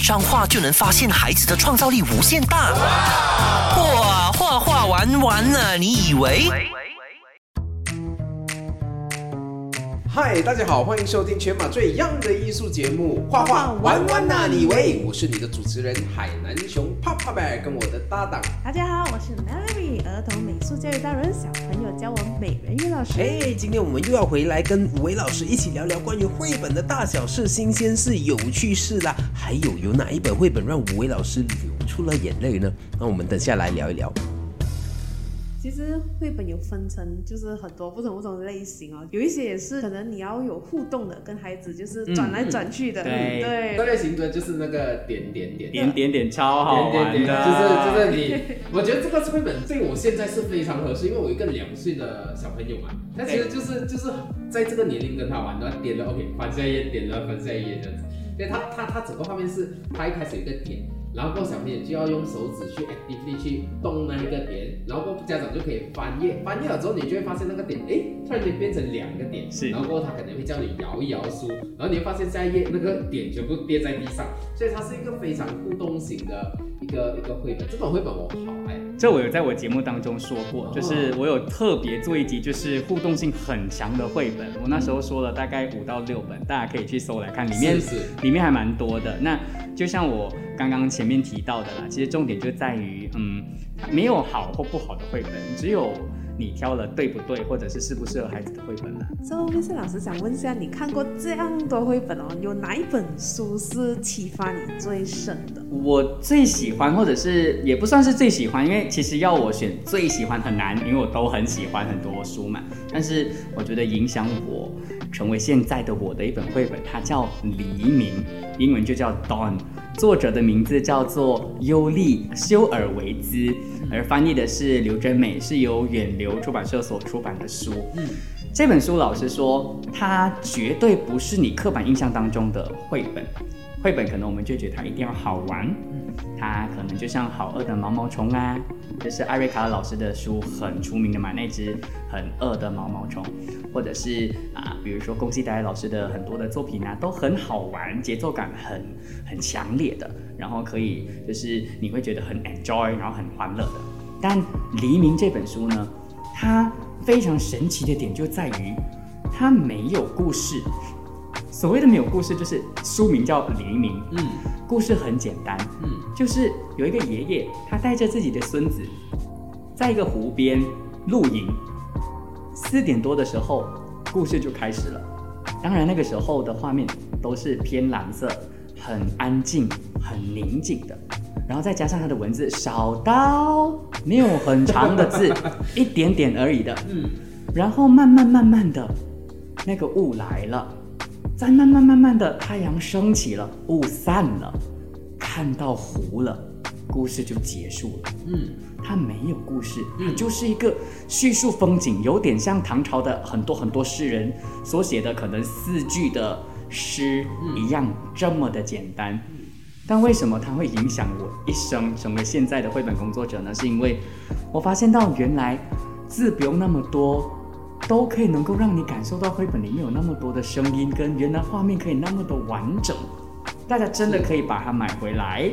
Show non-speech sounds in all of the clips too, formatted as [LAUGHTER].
张画就能发现孩子的创造力无限大。哇，画画玩完了，你以为？嗨，大家好，欢迎收听全马最 young 的艺术节目《画画玩玩那你喂》，我是你的主持人海南熊 Papa Bear，跟我的搭档。大家好，我是 Melody，儿童美术教育达人，小朋友教我美人鱼老师。嘿，今天我们又要回来跟五位老师一起聊聊关于绘本的大小事、新鲜事、有趣事啦。还有有哪一本绘本让五位老师流出了眼泪呢？那我们等下来聊一聊。其实绘本有分成，就是很多不同不同的类型哦。有一些也是可能你要有互动的，跟孩子就是转来转去的。对对这类型的就是那个点点点点点点超好玩的，点点点就是就是你，我觉得这个绘本对我现在是非常合适，因为我一个两岁的小朋友嘛，他其实就是就是在这个年龄跟他玩的，点了 OK 翻下一页，点了翻下一页这样子，所以他他他整个画面是，他一开始有一个点。然后过小朋友就要用手指去 actively 去动那一个点，然后过家长就可以翻页，翻页了之后你就会发现那个点，哎，突然间变成两个点，是，然后过他可能会叫你摇一摇书，然后你会发现下一页那个点全部跌在地上，所以它是一个非常互动型的一个一个绘本，这本绘本我好爱。这我有在我节目当中说过，就是我有特别做一集，就是互动性很强的绘本。我那时候说了大概五到六本，大家可以去搜来看，里面是里面还蛮多的。那就像我刚刚前面提到的啦，其实重点就在于，嗯，没有好或不好的绘本，只有。你挑了对不对，或者是适不适合孩子的绘本呢？所以，老师想问一下，你看过这样多绘本哦，有哪一本书是启发你最深的？我最喜欢，或者是也不算是最喜欢，因为其实要我选最喜欢很难，因为我都很喜欢很多书嘛。但是我觉得影响我成为现在的我的一本绘本，它叫《黎明》，英文就叫 Dawn。作者的名字叫做尤利修尔维兹，而翻译的是刘真美，是由远流出版社所出版的书。嗯，这本书老实说，它绝对不是你刻板印象当中的绘本。绘本可能我们就觉得它一定要好玩，它可能就像好饿的毛毛虫啊，这是艾瑞卡老师的书很出名的嘛，那只很饿的毛毛虫，或者是啊，比如说宫西达老师的很多的作品啊，都很好玩，节奏感很很强烈的，然后可以就是你会觉得很 enjoy，然后很欢乐的。但《黎明》这本书呢，它非常神奇的点就在于它没有故事。所谓的没有故事，就是书名叫《黎明》。嗯，故事很简单。嗯，就是有一个爷爷，他带着自己的孙子，在一个湖边露营。四点多的时候，故事就开始了。当然，那个时候的画面都是偏蓝色，很安静、很宁静的。然后再加上他的文字少到没有很长的字，[LAUGHS] 一点点而已的。嗯，然后慢慢慢慢的，那个雾来了。再慢慢慢慢的，太阳升起了，雾散了，看到湖了，故事就结束了。嗯，它没有故事，它就是一个叙述风景，有点像唐朝的很多很多诗人所写的可能四句的诗一样，这么的简单。但为什么它会影响我一生成为现在的绘本工作者呢？是因为我发现到原来字不用那么多。都可以能够让你感受到绘本里面有那么多的声音，跟原来画面可以那么的完整，大家真的可以把它买回来，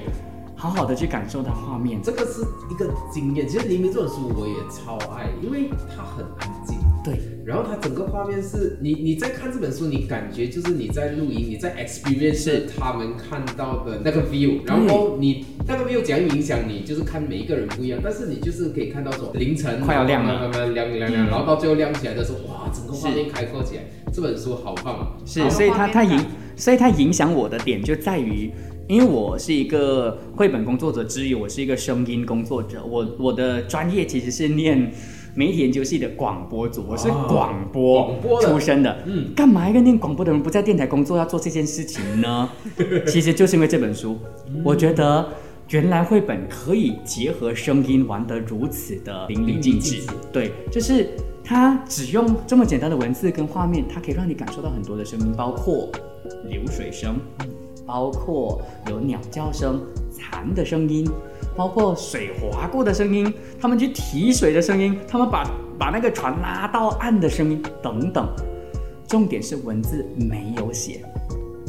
好好的去感受它画面。这个是一个经验。其实《黎明》这本书我也超爱，因为它很安静。对，然后它整个画面是你你在看这本书，你感觉就是你在录音，你在 experience 他们看到的那个 view，然后你那个 view 怎样影响你，就是看每一个人不一样，但是你就是可以看到说凌晨快要亮了，慢慢亮亮亮，然后到最后亮起来的时候，哇，整个画面开阔起来，这本书好棒。是，所以它它影，所以它影响我的点就在于，因为我是一个绘本工作者之余，我是一个声音工作者，我我的专业其实是念。媒体研究系的广播组，我是广播出身的。嗯，干嘛一个念广播的人不在电台工作，要做这件事情呢？[LAUGHS] 其实就是因为这本书，我觉得原来绘本可以结合声音玩得如此的淋漓尽致。对，就是它只用这么简单的文字跟画面，它可以让你感受到很多的声音，包括流水声，包括有鸟叫声、蝉的声音。包括水划过的声音，他们去提水的声音，他们把把那个船拉到岸的声音等等。重点是文字没有写，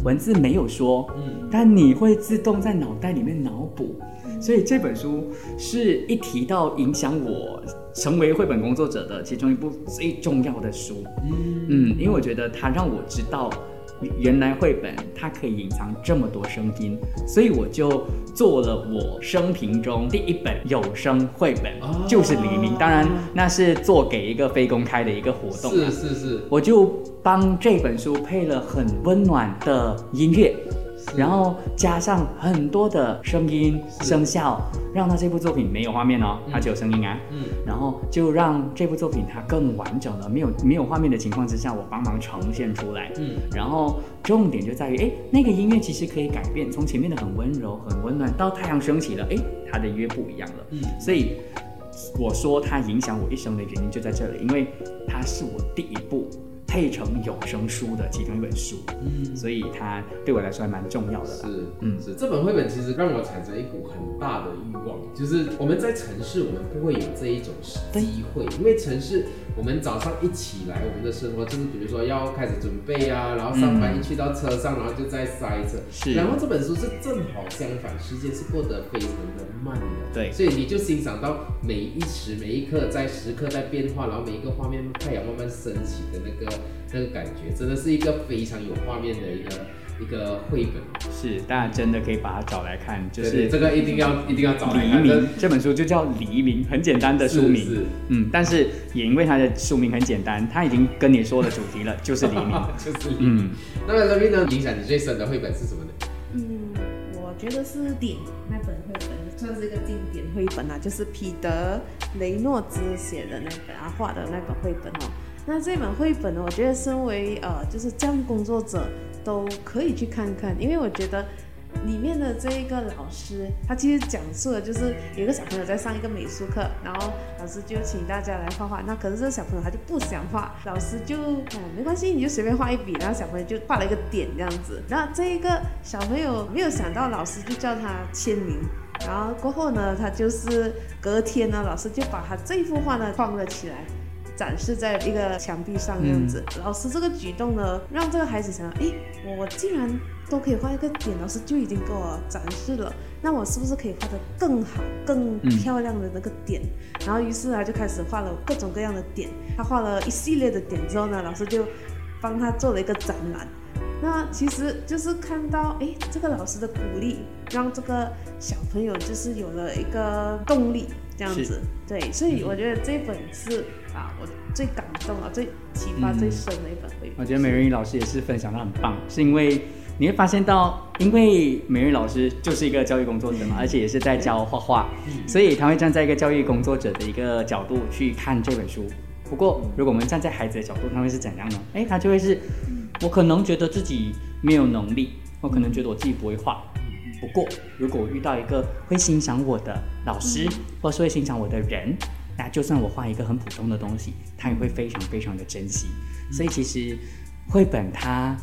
文字没有说，嗯，但你会自动在脑袋里面脑补。所以这本书是一提到影响我成为绘本工作者的其中一部最重要的书。嗯嗯，因为我觉得它让我知道，原来绘本它可以隐藏这么多声音，所以我就做了我生平中第一本有声绘本，哦。就是《黎明》。当然，那是做给一个非公开的一个活动啊。是是是，我就帮这本书配了很温暖的音乐，然后加上很多的声音是声效，让他这部作品没有画面哦，它只有声音啊。嗯然后就让这部作品它更完整了，没有没有画面的情况之下，我帮忙呈现出来。嗯然后重点就在于，哎，那个音乐其实可以改变，从前面的很温柔、很温暖，到太阳升起了，哎，它的音乐不一样了。嗯所以我说它影响我一生的原因就在这里，因为它是我第一部配成有声书的其中一本书，嗯，所以它对我来说还蛮重要的啦。是，嗯。嗯，是。这本绘本其实让我产生一股很大的欲望，就是我们在城市我们不会有这一种机会，因为城市我们早上一起来，我们的生活就是比如说要开始准备啊，然后上班嗯一去到车上，然后就在塞车，是。然后这本书是正好相反，时间是过得非常的慢的，对。所以你就欣赏到每一时每一刻在时刻在变化，然后每一个画面太阳慢慢升起的那个那个感觉，真的是一个非常有画面的一个一个绘本。是，大家真的可以把它找来看，就是这个一定要一定要找来黎看。这明这本书就叫黎明，很简单的书名。是是嗯，但是也因为它的书名很简单，它已经跟你说的主题了，就是黎明。[LAUGHS] 就是黎明。嗯，那么 l 明呢，影响你最深的绘本是什么呢？嗯，我觉得是点那本绘本算是一个经典绘本啊，就是彼得雷诺兹写的那本啊画的那本绘本哦。那这本绘本呢，我觉得身为呃就是教育工作者都可以去看看，因为我觉得。里面的这一个老师，他其实讲述的就是有个小朋友在上一个美术课，然后老师就请大家来画画。那可是这个小朋友他就不想画，老师就嗯没关系，你就随便画一笔，然后小朋友就画了一个点这样子。那这一个小朋友没有想到，老师就叫他签名。然后过后呢，他就是隔天呢，老师就把他这幅画呢放了起来，展示在一个墙壁上这样子。老师这个举动呢，让这个孩子想，诶，我竟然都可以画一个点，老师就已经给我展示了，那我是不是可以画得更好、更嗯漂亮的那个点？然后于是他就开始画了各种各样的点。他画了一系列的点之后呢，老师就帮他做了一个展览。那其实就是看到，哎，这个老师的鼓励，让这个小朋友就是有了一个动力，这样子。对，所以我觉得这本是啊，我最感动啊，最启发嗯最深的一本绘本。我觉得美人鱼老师也是分享的很棒，是因为你会发现到，因为美人鱼老师就是一个教育工作者嘛，而且也是在教画画，所以他会站在一个教育工作者的一个角度去看这本书。不过，如果我们站在孩子的角度，他会是怎样呢？哎，他就会是，我可能觉得自己没有能力，我可能觉得我自己不会画。不过，如果我遇到一个会欣赏我的老师，或是会欣赏我的人，那就算我画一个很普通的东西，他也会非常非常的珍惜。所以其实绘本它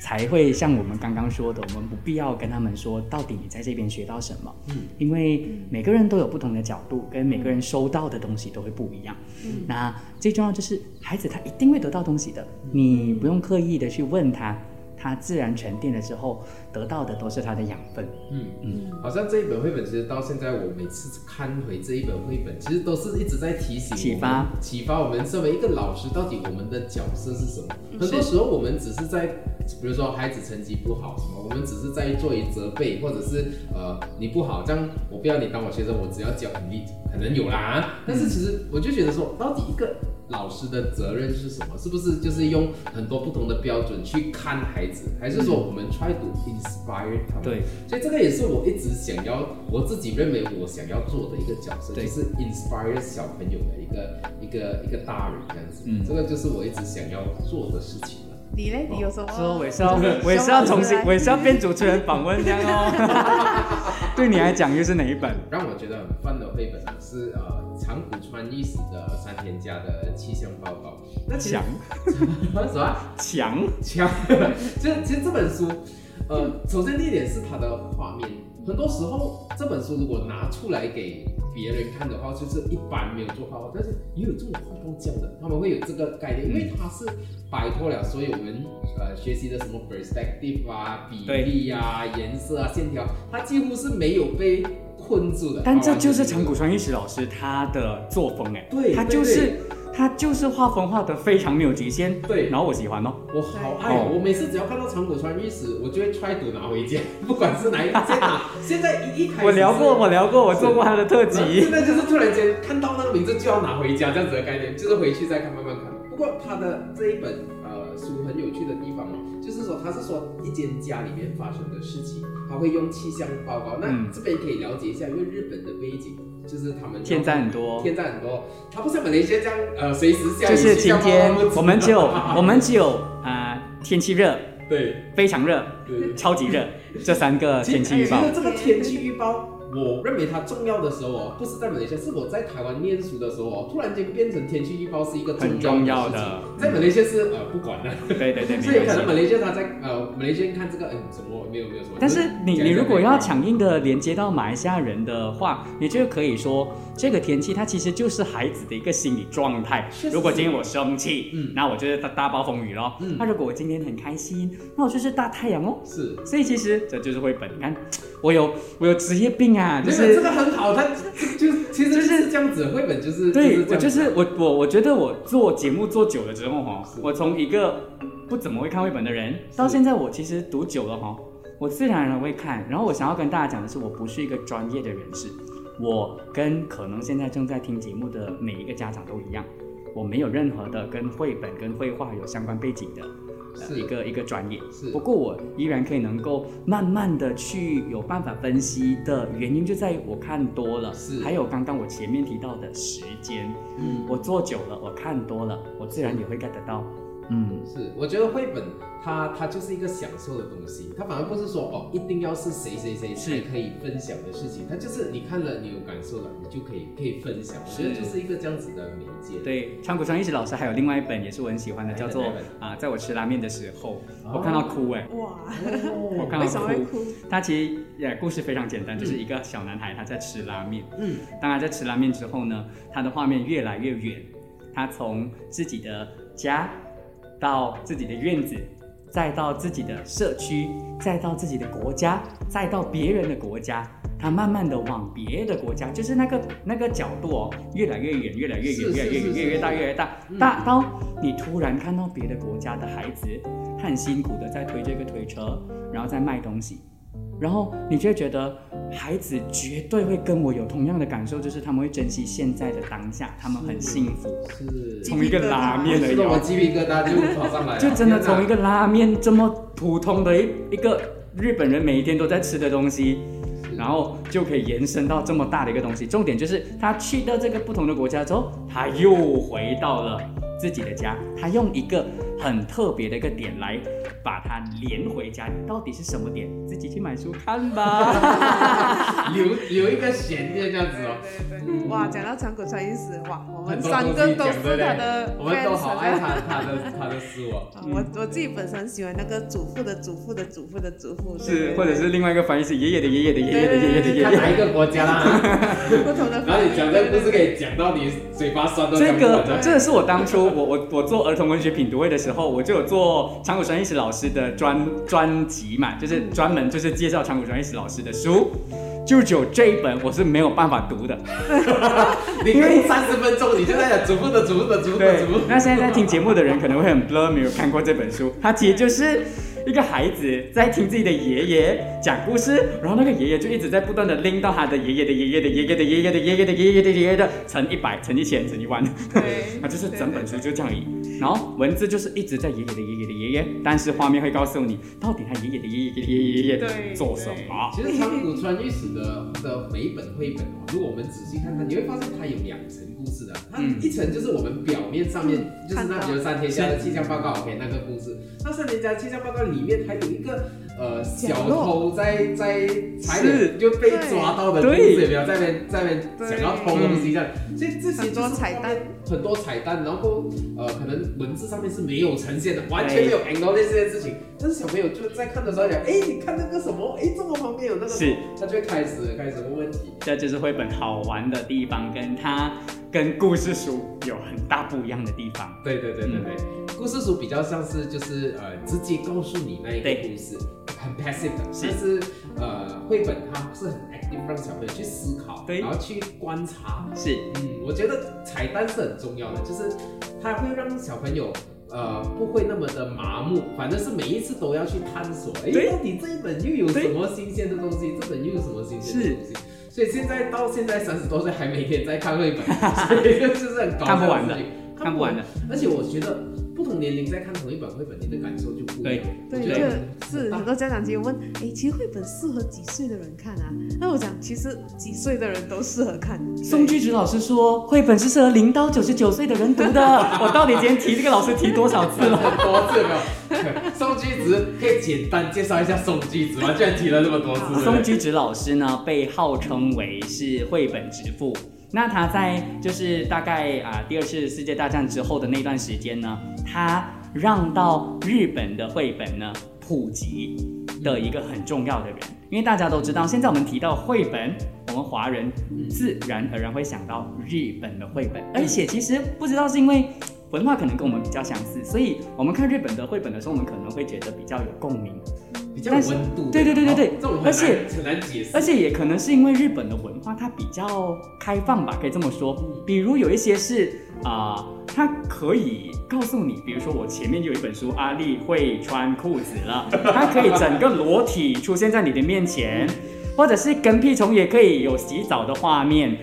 才会像我们刚刚说的，我们不必要跟他们说到底你在这边学到什么，嗯。因为每个人都有不同的角度，跟每个人收到的东西都会不一样。嗯。那最重要就是孩子他一定会得到东西的，你不用刻意的去问他，他自然沉淀了之后得到的都是它的养分。嗯嗯嗯，好像这一本绘本，其实到现在我每次看回这一本绘本，其实都是一直在提醒启发启发我们身为一个老师，到底我们的角色是什么？嗯很多时候我们只是在，比如说孩子成绩不好什么，我们只是在做一责备，或者是呃你不好，这样我不要你当我学生，我只要教你，可能有啦。但是其实我就觉得说，到底一个老师的责任是什么？是不是就是用很多不同的标准去看孩子，还是说我们 try to inspire 他们？对，所以这个也是我一直想要，我自己认为我想要做的一个角色，对就是 inspire 小朋友的一个一个一个大人这样子。嗯这个就是我一直想要做的事情了。你嘞，你有什么？说我也是要，我也是要重新，我也是要变主持人访问这样哦。[LAUGHS] 对你来讲又是哪一本？让我觉得很 fun 的绘本呢是呃长谷川一史的山田家的气象报告。那其实强 [LAUGHS] 什么？强，强，[LAUGHS] 就其实这本书，呃，首先第一点是它的画面，很多时候这本书如果拿出来给别人看的话，就是一般没有做画画，但是也有这种画工匠的，他们会有这个概念，因为他是摆脱了所有我们呃学习的什么 perspective 啊、比例啊、颜色啊、线条，他几乎是没有被困住的。但这就是长谷川一史老师他的作风哎，对，他就是他就是画风画的非常没有极限，对，然后我喜欢哦，我好爱哦，我每次只要看到长谷川一史，我就会揣度拿回家，不管是哪一件拿。[LAUGHS] 现在一一开始，我聊过，我聊过，我做过他的特辑。现在就是突然间看到那个名字就要拿回家这样子的概念，就是回去再看慢慢看。不过他的这一本呃书很有趣的地方哦，就是说他是说一间家里面发生的事情，他会用气象报告。那这边可以了解一下，因为日本的背景就是他们天灾很多，天灾很多，他不是马来西亚这样呃随时下雨。就是今天我们只有 [LAUGHS] 我们只有啊天气热，对，非常热，对，超级热，这三个天气预报。这个天气预报。我认为它重要的时候哦，不是在马来西亚，是我在台湾念书的时候哦，突然间变成天气预报是一个很重要的。在马来西亚是呃不管的，对对对，[LAUGHS] 所以可能马来西亚他在呃马来西亚看这个，嗯什么没有没有什么。但是你你如果要强硬的连接到马来西亚人的话，你就可以说这个天气它其实就是孩子的一个心理状态。如果今天我生气，嗯，那我就是大大暴风雨咯。嗯，那如果我今天很开心，那我就是大太阳哦。是，所以其实这就是绘本。你看，我有我有职业病啊，就是这个。很好，他就其实就是这样子，绘本就是对我就是我我我觉得我做节目做久了之后哈，我从一个不怎么会看绘本的人，到现在我其实读久了哈，我自然而然会看。然后我想要跟大家讲的是，我不是一个专业的人士，我跟可能现在正在听节目的每一个家长都一样，我没有任何的跟绘本跟绘画有相关背景的。是。一个一个专业，是。不过我依然可以能够慢慢的去有办法分析的原因就在于我看多了，是。还有刚刚我前面提到的时间，嗯，我做久了，我看多了，我自然也会 get 到。嗯，是，我觉得绘本它它就是一个享受的东西，它反而不是说哦一定要是谁谁谁才可以分享的事情，它就是你看了你有感受了，你就可以可以分享，我觉得就是一个这样子的媒介。对，长谷川一史老师还有另外一本也是我很喜欢的，叫做啊，在我吃拉面的时候，我看到哭哎，哇，[LAUGHS] 我看到哭，他其实也故事非常简单，就是一个小男孩他在吃拉面，嗯，当他在吃拉面之后呢，他的画面越来越远，他从自己的家。到自己的院子，再到自己的社区，再到自己的国家，再到别人的国家，他慢慢的往别的国家，就是那个那个角度哦，越来越远，越来越远，越来越远，越来越大，越来越大，大到你突然看到别的国家的孩子，他很辛苦的在推这个推车，然后在卖东西。然后你就会觉得，孩子绝对会跟我有同样的感受，就是他们会珍惜现在的当下，他们很幸福。是，从一个拉面的，我鸡皮疙瘩就跑上来就真的从一个拉面这么普通的一一个日本人每一天都在吃的东西，然后就可以延伸到这么大的一个东西。重点就是他去到这个不同的国家之后，他又回到了自己的家，他用一个很特别的一个点来。把它连回家，到底是什么点？自己去买书看吧。[LAUGHS] 留留一个悬念这样子哦。对对对。哇，讲到长谷川一史，哇，我们三个都是他的，我们都好爱他他的他的书哦。[LAUGHS] 我我自己本身喜欢那个祖父的祖父的祖父的祖父。是，或者是另外一个翻译是爷爷的爷爷的爷爷的爷爷的爷爷。看哪一个国家啦？不同的。然后你讲这个故事可以讲到你嘴巴酸都这个，这个是我当初我我我做儿童文学品读会的时候，我就有做长谷川一史老师。的专专辑嘛，就是专门就是介绍长谷川一史老师的书，就只有这一本我是没有办法读的。你可以三十分钟你就在讲逐步的逐步的逐步的祖父。那现在在听节目的人可能会很 blur，没有看过这本书，它其实就是。一个孩子在听自己的爷爷讲故事，然后那个爷爷就一直在不断的拎到他的爷爷的爷爷的爷爷的爷爷的爷爷的爷爷的爷爷的乘一百乘一千乘一万，对，[LAUGHS] 那就是整本书就这样而已。然后文字就是一直在爷爷的爷爷的爷爷，但是画面会告诉你到底他爷爷的爷爷的爷爷爷爷做什么。其实长谷川一史的的每本绘本哦，如果我们仔细看看，你会发现它有两层故事的。它一层就是我们表面上面就是那比如三天家的气象报告，OK 那个故事。那三天家气象报告里面还有一个呃小偷在在差是。点就被抓到的故对事，有没有在那边在那边对。想要偷东西这样？所以这些很多就是彩蛋很多彩蛋，然后呃可能文字上面是没有呈现的，完全没有 acknowledge 这件事情，但是小朋友就在看的时候讲，哎，你看那个什么，哎，这么旁边有那个是，他就会开始开始问问题。这就是绘本好玩的地方，跟它跟故事书有很大不一样的地方。对对对对对，故事书比较像是就是呃直接告诉你那一个故事，很 passive 的，是但是呃绘本它是很 active，让小朋友去思考，对然后去观察。是，嗯，我觉得彩蛋是很重要的，就是它会让小朋友。呃，不会那么的麻木，反正是每一次都要去探索。哎，对到底这一本又有什么新鲜的东西？这本又有什么新鲜的东西？所以现在到现在三十多岁还每天在看绘本，[LAUGHS] 所以就是很搞笑看不完的看不完的。而且我觉得不同年龄在看同一本绘本，你的感受就不一样。对，我觉得就是很多家长就问，哎，其实绘本适合几岁的人看啊？那我讲，其实几岁的人都适合看。宋居直老师说，绘本是适合零到九十九岁的人读的。[LAUGHS] 我到底今天提这个老师提多少次了？很多次有没有？[LAUGHS] 宋居直可以简单介绍一下宋居直吗？居然提了那么多次。宋居直老师呢，被号称为是绘本之父。那他在就是大概啊、第二次世界大战之后的那段时间呢，他让到日本的绘本呢普及的一个很重要的人，因为大家都知道，现在我们提到绘本，我们华人自然而然会想到日本的绘本，而且其实不知道是因为。文化可能跟我们比较相似，所以我们看日本的绘本的时候，我们可能会觉得比较有共鸣。比较有温度。对对对对对而且很难解释。而且也可能是因为日本的文化它比较开放吧，可以这么说。比如有一些是啊、它可以告诉你，比如说我前面有一本书，阿丽会穿裤子了，它可以整个裸体出现在你的面前，或者是跟屁虫也可以有洗澡的画面。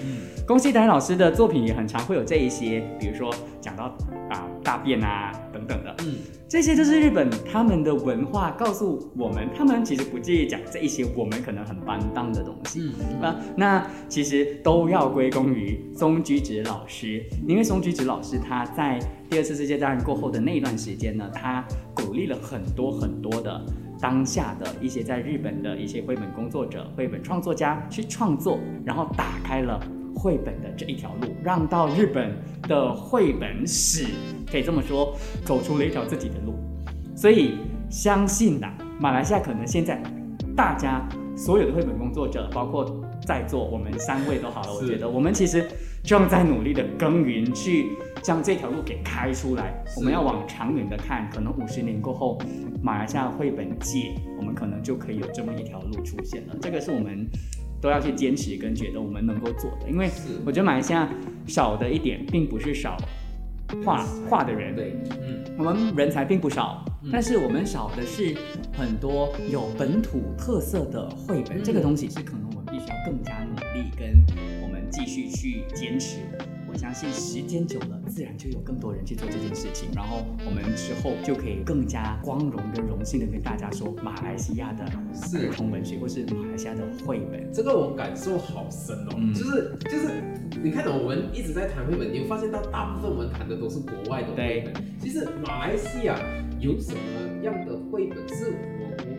宫西达也老师的作品也很常会有这一些，比如说讲到啊大便啊等等的。嗯，这些就是日本他们的文化告诉我们，他们其实不介意讲这一些我们可能很搬当的东西。嗯啊，那其实都要归功于松居直老师，因为松居直老师他在第二次世界大战过后的那一段时间呢，他鼓励了很多很多的当下的一些在日本的一些绘本工作者、绘本创作家去创作，然后打开了绘本的这一条路，让到日本的绘本史可以这么说，走出了一条自己的路。所以相信呐、马来西亚可能现在大家所有的绘本工作者，包括在座我们三位都好了，我觉得我们其实正在努力的耕耘，去将这条路给开出来。我们要往长远的看，可能五十年过后，马来西亚绘本界，我们可能就可以有这么一条路出现了。这个是我们都要去坚持跟觉得我们能够做的，因为我觉得马来西亚少的一点，并不是少画画的人，对，嗯。我们人才并不少嗯，但是我们少的是很多有本土特色的绘本。嗯。这个东西是可能我们必须要更加努力，跟我们继续去坚持。我相信时间久了，自然就有更多人去做这件事情，然后我们之后就可以更加光荣跟荣幸的跟大家说，马来西亚的是儿童文学或是马来西亚的绘本。这个我感受好深哦，嗯就是就是，你看到，我们一直在谈绘本，你会发现到大部分我们谈的都是国外的绘本。其实马来西亚有什么样的绘本是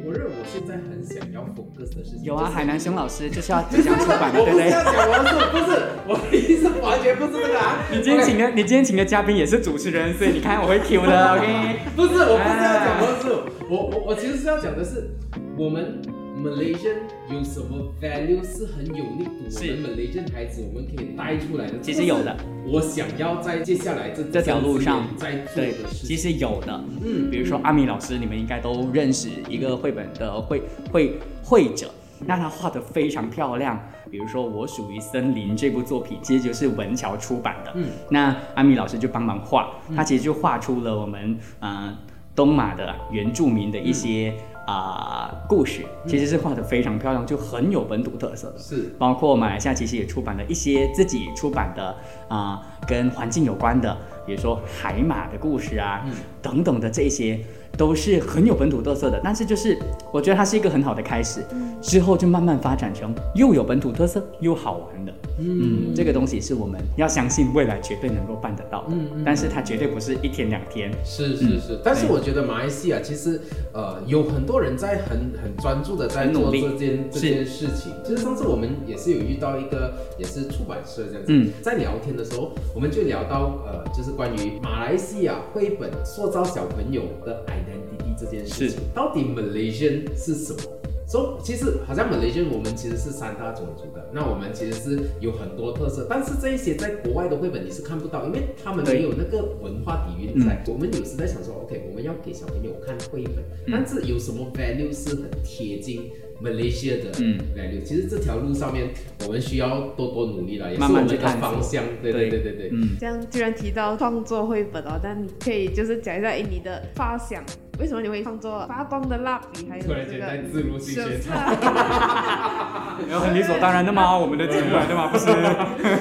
我认为我现在很想要 focus 的事情？有啊，就是海南熊老师 [LAUGHS] 就是要即将出版的，我对不对？不是要讲，魔术不是我的意思完全不是这个啊！你今天请的，你今天请的嘉宾也是主持人，所以你看 [LAUGHS] 我会 Q 的，OK？不是，我不是要讲，啊我是我我我其实是要讲的是，我们 Malaysian 有什么 value 是很有力度，我是们 Malaysian 孩子我们可以带出来的。其实有的，我想要在接下来这这条路上在做对的，事其情。实有的，嗯比如说阿米老师，你们应该都认识一个绘本的绘绘绘者，那他画的非常漂亮。比如说《我属于森林》这部作品，其实就是文桥出版的。嗯，那阿米老师就帮忙画，他其实就画出了我们呃东马的原住民的一些啊、故事，其实是画的非常漂亮，就很有本土特色的。是。包括马来西亚其实也出版了一些自己出版的啊、跟环境有关的，比如说海马的故事啊，嗯。等等的这些都是很有本土特色的。但是就是我觉得它是一个很好的开始，之后就慢慢发展成又有本土特色又好玩的。嗯，这个东西是我们要相信未来绝对能够办得到的，嗯嗯但是它绝对不是一天两天。是是是，但是我觉得马来西亚其实呃有很多人在很很专注的在做很努力这件这是件事情。其实上次我们也是有遇到一个也是出版社这样子，嗯在聊天的时候，我们就聊到呃就是关于马来西亚绘本塑造小朋友的 identity 这件事情，到底 Malaysian 是什么？所、以其实好像 Malaysian 我们其实是三大种族的，那我们其实是有很多特色，但是这一些在国外的绘本你是看不到，因为他们没有那个文化底蕴在。我们有时在想说，OK，我们要给小朋友看绘本，但是有什么 value 是很贴近 Malaysia 的嗯 value？、其实这条路上面我们需要多多努力了，也是慢我们的方向。对对对对对。嗯，这样居然提到创作绘本哦，但你可以就是讲一下，哎，你的发想，为什么你会创作发光的蜡笔，还有突然间这个在自如性是学场。不是啊？[LAUGHS] 然后很理所当然的吗？我们的节目来的吗？不是。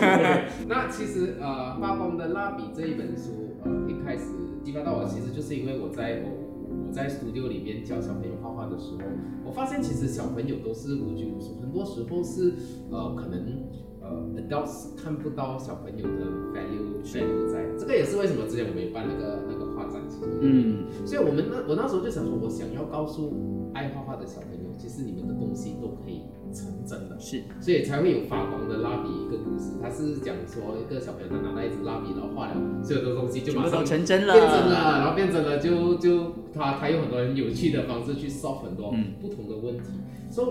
[LAUGHS] 那其实呃，发光的蜡笔这一本书，呃，一开始激发到我，其实就是因为我在我我在 studio 里面教小朋友画画的时候，我发现其实小朋友都是无拘无束，很多时候是呃可能呃 adults 看不到小朋友的 value value 在，这个也是为什么之前我们有办那个那个，嗯，所以我们那我那时候就想说，我想要告诉爱画画的小朋友，其实你们的东西都可以成真的。是，所以才会有发光的蜡笔一个故事。他是讲说一个小朋友他拿到一支蜡笔，然后画了所有的东西就马上成真了。变真了，然后变真了就就他他用很多很有趣的方式去 solve 很多嗯不同的问题。所以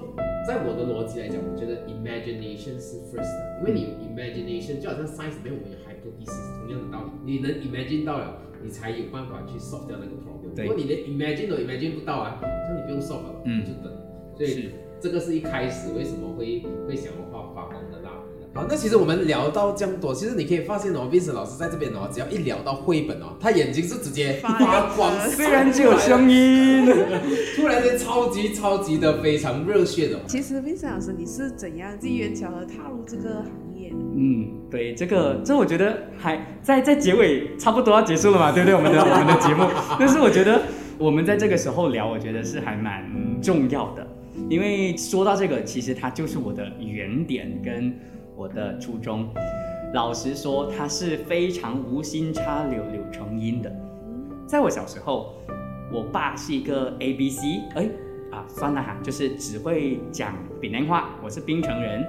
在我的逻辑来讲，我觉得 imagination 是 first 的，因为你有 imagination，就好像 science 里面我们有 hypothesis 同样的道理，你能 imagine 到了，你才有办法去 solve 掉那个 problem。如果你连 imagine 都 imagine 不到啊，那你不用 solve 了，嗯你就等。所以是这个是一开始为什么会会想要画发光的蜡笔的。好，那其实我们聊到这样多，其实你可以发现哦，Vincent 老师在这边哦，只要一聊到绘本哦，他眼睛是直接发发光，[LAUGHS] 虽然只有声音，[LAUGHS] 突然间超级超级的非常热血的。其实 Vincent 老师，你是怎样机缘巧合踏入这个行嗯，对，这个这我觉得还在在结尾差不多要结束了嘛，对不对？我们的我们的节目，[LAUGHS] 但是我觉得我们在这个时候聊，我觉得是还蛮重要的，因为说到这个，其实它就是我的原点跟我的初衷。老实说，它是非常无心插柳柳成荫的。在我小时候，我爸是一个 A B C，哎啊，算了哈，就是只会讲闽南话，我是槟城人。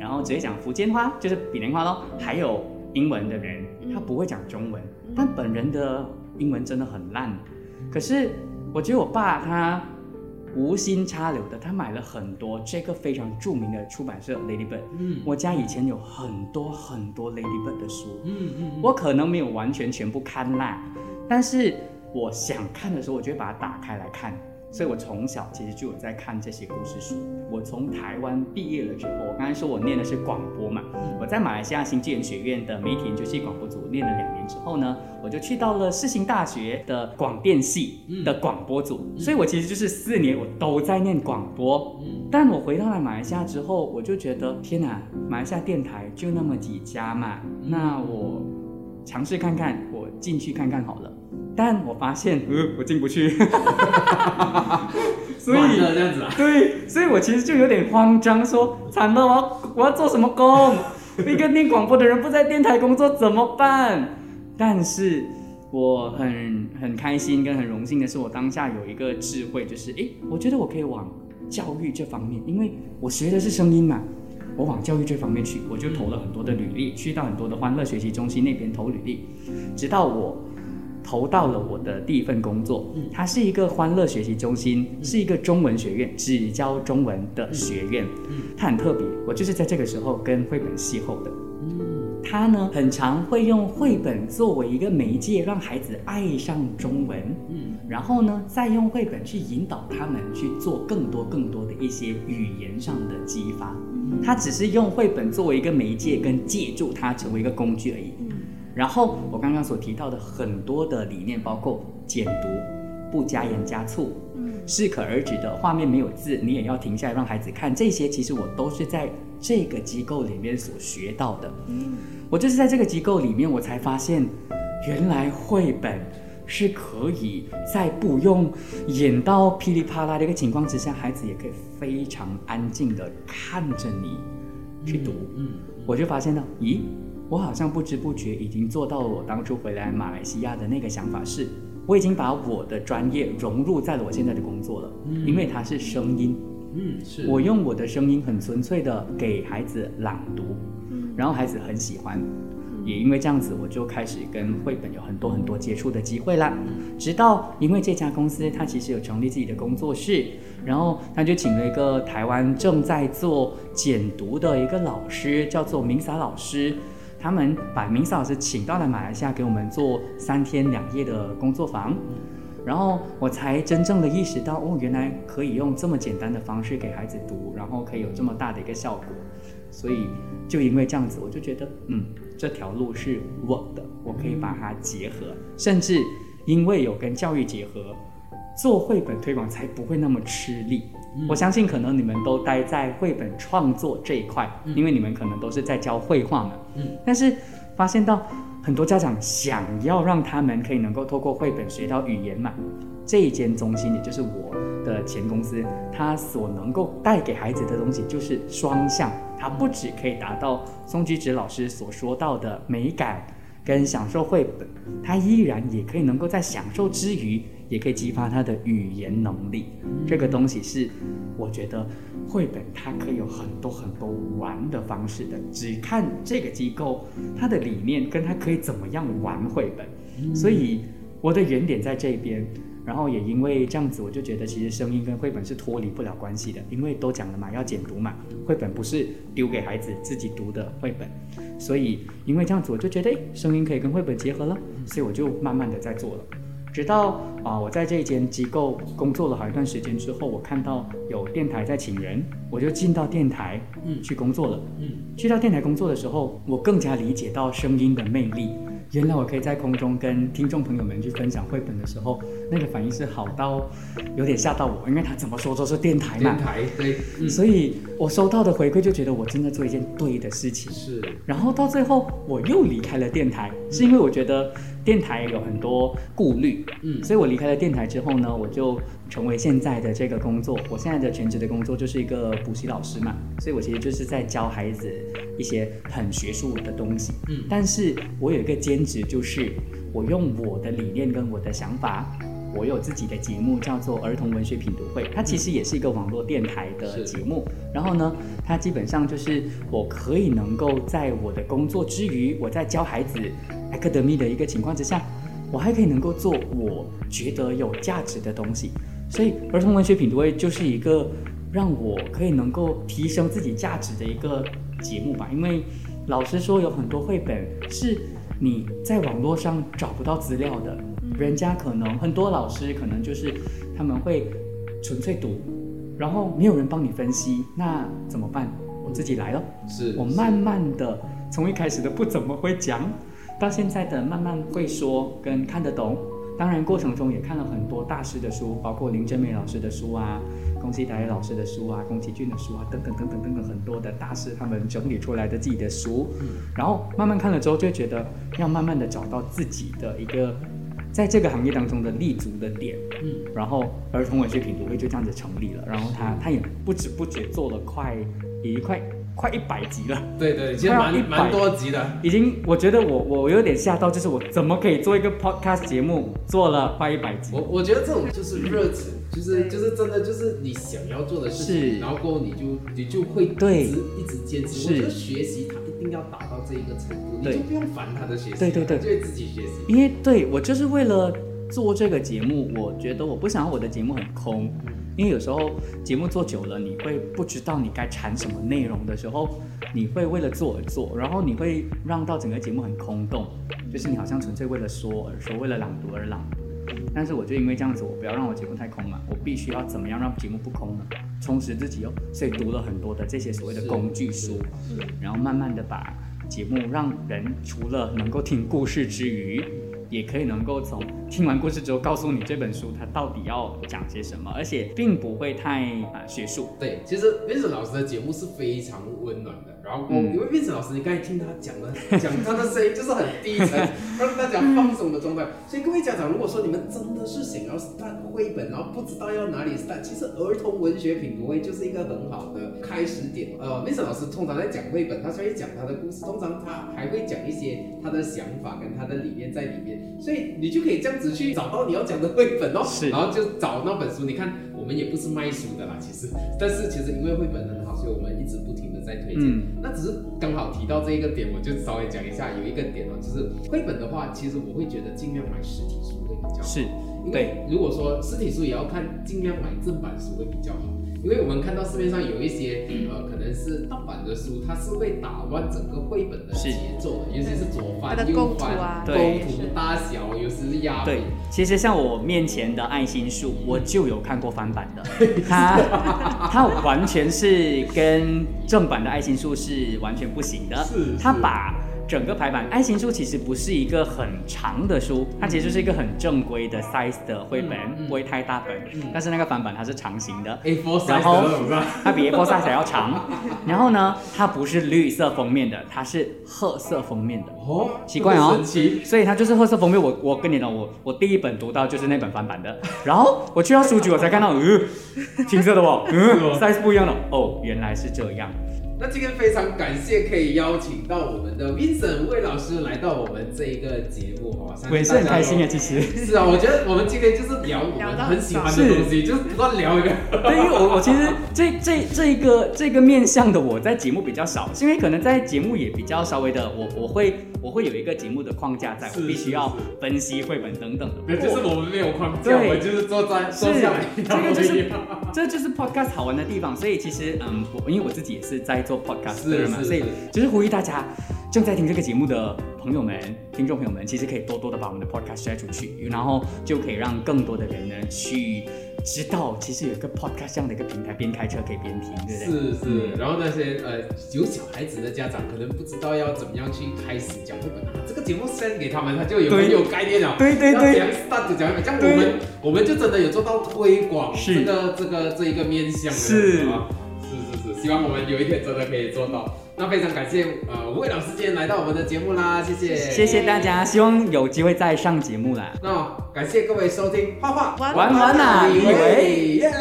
然后直接讲福建话，就是闽南话咯，还有英文的人，他不会讲中文，但本人的英文真的很烂。可是我觉得我爸他无心插柳的，他买了很多这个非常著名的出版社 Ladybird。嗯我家以前有很多很多 Ladybird 的书，嗯嗯我可能没有完全全部看烂，但是我想看的时候，我就会把它打开来看。所以我从小其实就有在看这些故事书。我从台湾毕业了之后，我刚才说我念的是广播嘛，我在马来西亚新纪元学院的媒体研究系广播组念了两年之后呢，我就去到了世新大学的广电系的广播组，所以我其实就是四年我都在念广播。嗯但我回到了马来西亚之后，我就觉得天哪，马来西亚电台就那么几家嘛，那我尝试看看，我进去看看好了。但我发现，呃，我进不去，[LAUGHS] 所完以了这样子啊。对，所以我其实就有点慌张，说惨了，我要我要做什么工？一个念广播的人不在电台工作怎么办？但是我很很开心跟很荣幸的是，我当下有一个智慧，就是诶，我觉得我可以往教育这方面，因为我学的是声音嘛，我往教育这方面去，我就投了很多的履历，去到很多的欢乐学习中心那边投履历，直到我投到了我的第一份工作，它是一个欢乐学习中心，是一个中文学院，只教中文的学院。它很特别，我就是在这个时候跟绘本邂逅的。它呢，很常会用绘本作为一个媒介，让孩子爱上中文。嗯然后呢，再用绘本去引导他们去做更多更多的一些语言上的激发。它只是用绘本作为一个媒介，跟借助它成为一个工具而已。然后我刚刚所提到的很多的理念，包括简读、不加盐加醋，适可而止的画面没有字，你也要停下来让孩子看。这些其实我都是在这个机构里面所学到的。嗯我就是在这个机构里面，我才发现，原来绘本是可以在不用演到噼里啪啦的一个情况之下，孩子也可以非常安静的看着你去读。嗯我就发现到，咦，我好像不知不觉已经做到了我当初回来马来西亚的那个想法是，我已经把我的专业融入在了我现在的工作了，因为它是声音，嗯，是我用我的声音很纯粹的给孩子朗读，嗯然后孩子很喜欢。也因为这样子，我就开始跟绘本有很多很多接触的机会啦。直到因为这家公司，它其实有成立自己的工作室，然后他就请了一个台湾正在做简读的一个老师，叫做明撒老师。他们把明撒老师请到了马来西亚，给我们做三天两夜的工作坊。然后我才真正的意识到，哦，原来可以用这么简单的方式给孩子读，然后可以有这么大的一个效果。所以就因为这样子，我就觉得，嗯。这条路是我的，我可以把它结合，甚至因为有跟教育结合，做绘本推广才不会那么吃力。我相信可能你们都待在绘本创作这一块，因为你们可能都是在教绘画嘛。嗯。但是发现到很多家长想要让他们可以能够透过绘本学到语言嘛，这一间中心也就是我的前公司，它所能够带给孩子的东西就是双向。它不只可以达到宋居直老师所说到的美感跟享受绘本，它依然也可以能够在享受之余，也可以激发他的语言能力。这个东西是我觉得绘本它可以有很多很多玩的方式的，只看这个机构它的理念跟它可以怎么样玩绘本。所以我的原点在这边。然后也因为这样子，我就觉得其实声音跟绘本是脱离不了关系的，因为都讲了嘛，要简读嘛，绘本不是丢给孩子自己读的绘本，所以因为这样子，我就觉得诶，声音可以跟绘本结合了，所以我就慢慢的在做了，直到啊我在这一间机构工作了好一段时间之后，我看到有电台在请人，我就进到电台嗯去工作了，嗯，去到电台工作的时候，我更加理解到声音的魅力。原来我可以在空中跟听众朋友们去分享绘本的时候，那个反应是好到有点吓到我，因为他怎么说都是电台嘛，电台对，所以我收到的回馈就觉得我真的做一件对的事情。是，然后到最后我又离开了电台，是因为我觉得电台有很多顾虑，嗯，所以我离开了电台之后呢，我就。成为现在的这个工作，我现在的全职的工作就是一个补习老师嘛，所以我其实就是在教孩子一些很学术的东西。嗯，但是我有一个兼职，就是我用我的理念跟我的想法，我有自己的节目叫做儿童文学品读会，它其实也是一个网络电台的节目。然后呢，它基本上就是我可以能够在我的工作之余，我在教孩子 academy 的一个情况之下，我还可以能够做我觉得有价值的东西。所以儿童文学品读会就是一个让我可以能够提升自己价值的一个节目吧。因为老实说，有很多绘本是你在网络上找不到资料的，人家可能很多老师可能就是他们会纯粹读，然后没有人帮你分析，那怎么办？我自己来了。是我慢慢的从一开始的不怎么会讲，到现在的慢慢会说跟看得懂。当然，过程中也看了很多大师的书，包括林真美老师的书啊，宫崎达也老师的书啊，宫崎骏的书啊，等等等等等等很多的大师他们整理出来的自己的书，然后慢慢看了之后，就觉得要慢慢的找到自己的一个在这个行业当中的立足的点，嗯，然后儿童文学品读会就这样子成立了，然后他他也不知不觉做了快也快。快一百集了，对对，其实蛮蛮多集的，已经，我觉得我我有点吓到，就是我怎么可以做一个 podcast 节目，做了快一百集？我我觉得这种就是热情，就是就是真的就是你想要做的事情，然后过后你就你就会一直一直坚持。我觉得学习定要达到这一个程度，你就不用烦他的学习，对对对，就会自己学习。因为对我就是为了做这个节目，我觉得我不想要我的节目很空。因为有时候节目做久了，你会不知道你该产什么内容的时候，你会为了做而做，然后你会让到整个节目很空洞，就是你好像纯粹为了说而说，为了朗读而朗读。但是我就因为这样子，我不要让我节目太空了，我必须要怎么样让节目不空呢？充实自己哦，所以读了很多的这些所谓的工具书，然后慢慢的把节目让人除了能够听故事之余。也可以能够从听完故事之后告诉你这本书它到底要讲些什么，而且并不会太啊、学术。对，其实 Vincent 老师的节目是非常温暖的。然后，嗯因为 Vincent 老师，你刚才听他讲的，讲他的声音就是很低沉，让大家放松的状态。所以各位家长，如果说你们真的是想要 start 绘本，然后不知道要哪里 start，其实儿童文学品读会就是一个很好的开始点。呃，Vincent 老师通常在讲绘本，他虽然讲他的故事，通常他还会讲一些他的想法跟他的理念在里面，所以你就可以这样子去找到你要讲的绘本哦。是然后就找那本书。你看，我们也不是卖书的啦，其实，但是其实因为绘本很好，所以我们一直不停的在推荐。嗯那只是刚好提到这一个点，我就稍微讲一下，有一个点哦，就是绘本的话，其实我会觉得尽量买实体书会比较好。是，因对为如果说实体书也要看，尽量买正版书会比较好。因为我们看到市面上有一些呃，可能是盗版的书，它是会打乱整个绘本的是。节奏的，尤其是左翻它的构右翻、图啊。构对。图大小，有时是压对。，其实像我面前的爱心树，我就有看过翻版的，[LAUGHS] 它它完全是跟正版的爱心树是完全不行的。是是。它把整个排版，爱心书其实不是一个很长的书，它其实就是一个很正规的 size 的绘本，嗯嗯不会太大本。嗯但是那个翻版它是长形的，A4 size 然后？它比 A4 size 还要长。[LAUGHS] 然后呢，它不是绿色封面的，它是褐色封面的。哦，奇怪哦神奇。所以它就是褐色封面。我我跟你讲，我我第一本读到就是那本翻版的，然后我去到书局，我才看到，呃，青色的哦，嗯，size 不一样的，哦，原来是这样。那今天非常感谢可以邀请到我们的 Vincent 魏老师来到我们这一个节目哦，相信我也是很开心大家啊，其实。[LAUGHS] 是啊，我觉得我们今天就是聊我们很喜欢的东西，就是不断聊一个。对，因为我我其实这这这一个这个面向的我在节目比较少，是因为可能在节目也比较稍微的，我我会我会有一个节目的框架在，是我必须要分析绘本等等的。对，就是我们没有框架，对我们就是坐在坐是下来，这个就是这就是 podcast 好玩的地方，所以其实嗯，我因为我自己也是在做 podcast 的人嘛，所以是是是就是呼吁大家正在听这个节目的朋友们、听众朋友们，其实可以多多的把我们的 podcast share 出去，然后就可以让更多的人呢去知道，其实有一个 podcast 这样的一个平台，边开车可以边听，对不对？是是，然后那些呃有小孩子的家长可能不知道要怎么样去开始讲绘本啊，这个节目 send 给他们，他就有很有概念了。对对对。要怎样 start 讲绘本，这样我们我们就真的有做到推广是。这个这个这一个面向是，希望我们有一天真的可以做到。那非常感谢呃吴伟老师今天来到我们的节目啦，谢谢，谢谢大家，希望有机会再上节目啦。那感谢各位收听画画玩玩玩啊你以为耶。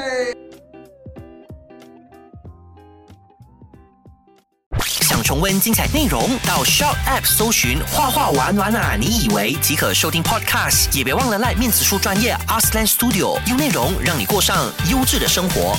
想重温精彩内容，到 Shout App 搜寻“画画玩玩啊”，你以为即可收听 Podcast，也别忘了赖面子书专业 Arslan Studio，用内容让你过上优质的生活。